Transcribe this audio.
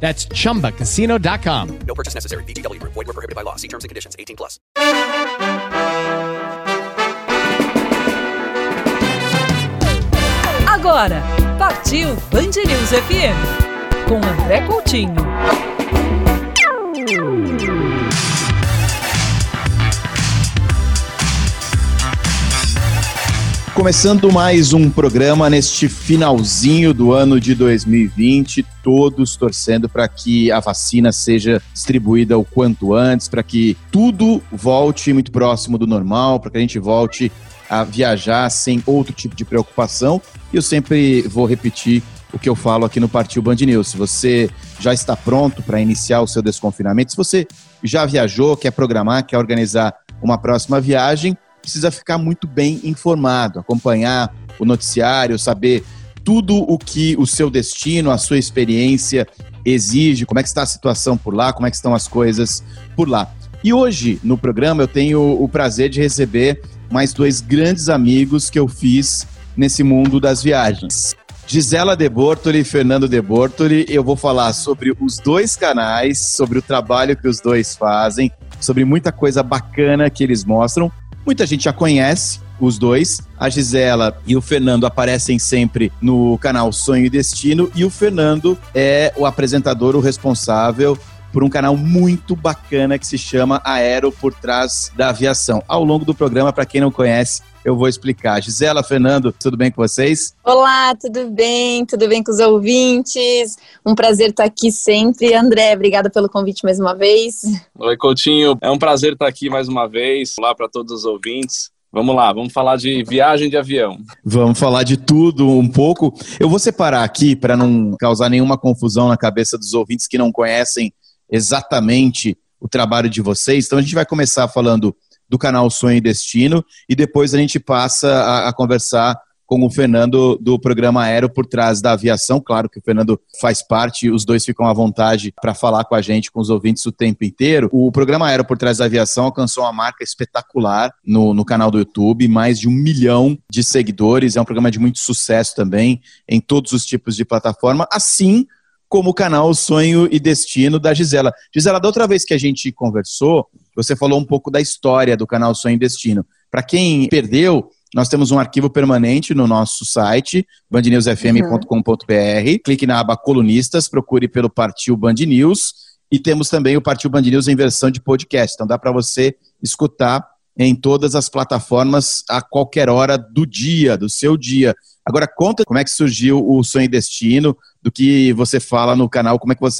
That's chumbacasino.com. No purchase necessary. VGW Group. Void were prohibited by law. See terms and conditions. 18 plus. Agora, partiu Band News FM com André Coutinho. Começando mais um programa neste finalzinho do ano de 2020, todos torcendo para que a vacina seja distribuída o quanto antes, para que tudo volte muito próximo do normal, para que a gente volte a viajar sem outro tipo de preocupação. E eu sempre vou repetir o que eu falo aqui no Partiu Band News. Se você já está pronto para iniciar o seu desconfinamento, se você já viajou, quer programar, quer organizar uma próxima viagem, precisa ficar muito bem informado, acompanhar o noticiário, saber tudo o que o seu destino, a sua experiência exige, como é que está a situação por lá, como é que estão as coisas por lá. E hoje, no programa, eu tenho o prazer de receber mais dois grandes amigos que eu fiz nesse mundo das viagens. Gisela De Bortoli e Fernando De Bortoli, eu vou falar sobre os dois canais, sobre o trabalho que os dois fazem, sobre muita coisa bacana que eles mostram. Muita gente já conhece os dois. A Gisela e o Fernando aparecem sempre no canal Sonho e Destino e o Fernando é o apresentador, o responsável por um canal muito bacana que se chama Aero por Trás da Aviação. Ao longo do programa, para quem não conhece, eu vou explicar. Gisela, Fernando, tudo bem com vocês? Olá, tudo bem? Tudo bem com os ouvintes? Um prazer estar aqui sempre. André, obrigada pelo convite mais uma vez. Oi, Coutinho. É um prazer estar aqui mais uma vez. Olá para todos os ouvintes. Vamos lá, vamos falar de viagem de avião. Vamos falar de tudo um pouco. Eu vou separar aqui para não causar nenhuma confusão na cabeça dos ouvintes que não conhecem exatamente o trabalho de vocês. Então a gente vai começar falando do canal Sonho e Destino e depois a gente passa a, a conversar com o Fernando do programa Aero por trás da aviação. Claro que o Fernando faz parte, os dois ficam à vontade para falar com a gente, com os ouvintes o tempo inteiro. O programa Aero por trás da aviação alcançou uma marca espetacular no, no canal do YouTube, mais de um milhão de seguidores. É um programa de muito sucesso também em todos os tipos de plataforma, assim como o canal Sonho e Destino da Gisela. Gisela, da outra vez que a gente conversou, você falou um pouco da história do canal Sonho e Destino. Para quem perdeu, nós temos um arquivo permanente no nosso site, bandnewsfm.com.br. Clique na aba Colunistas, procure pelo Partiu Band News. E temos também o Partiu Band News em versão de podcast. Então dá para você escutar em todas as plataformas a qualquer hora do dia, do seu dia. Agora conta como é que surgiu o Sonho e Destino, do que você fala no canal, como é que você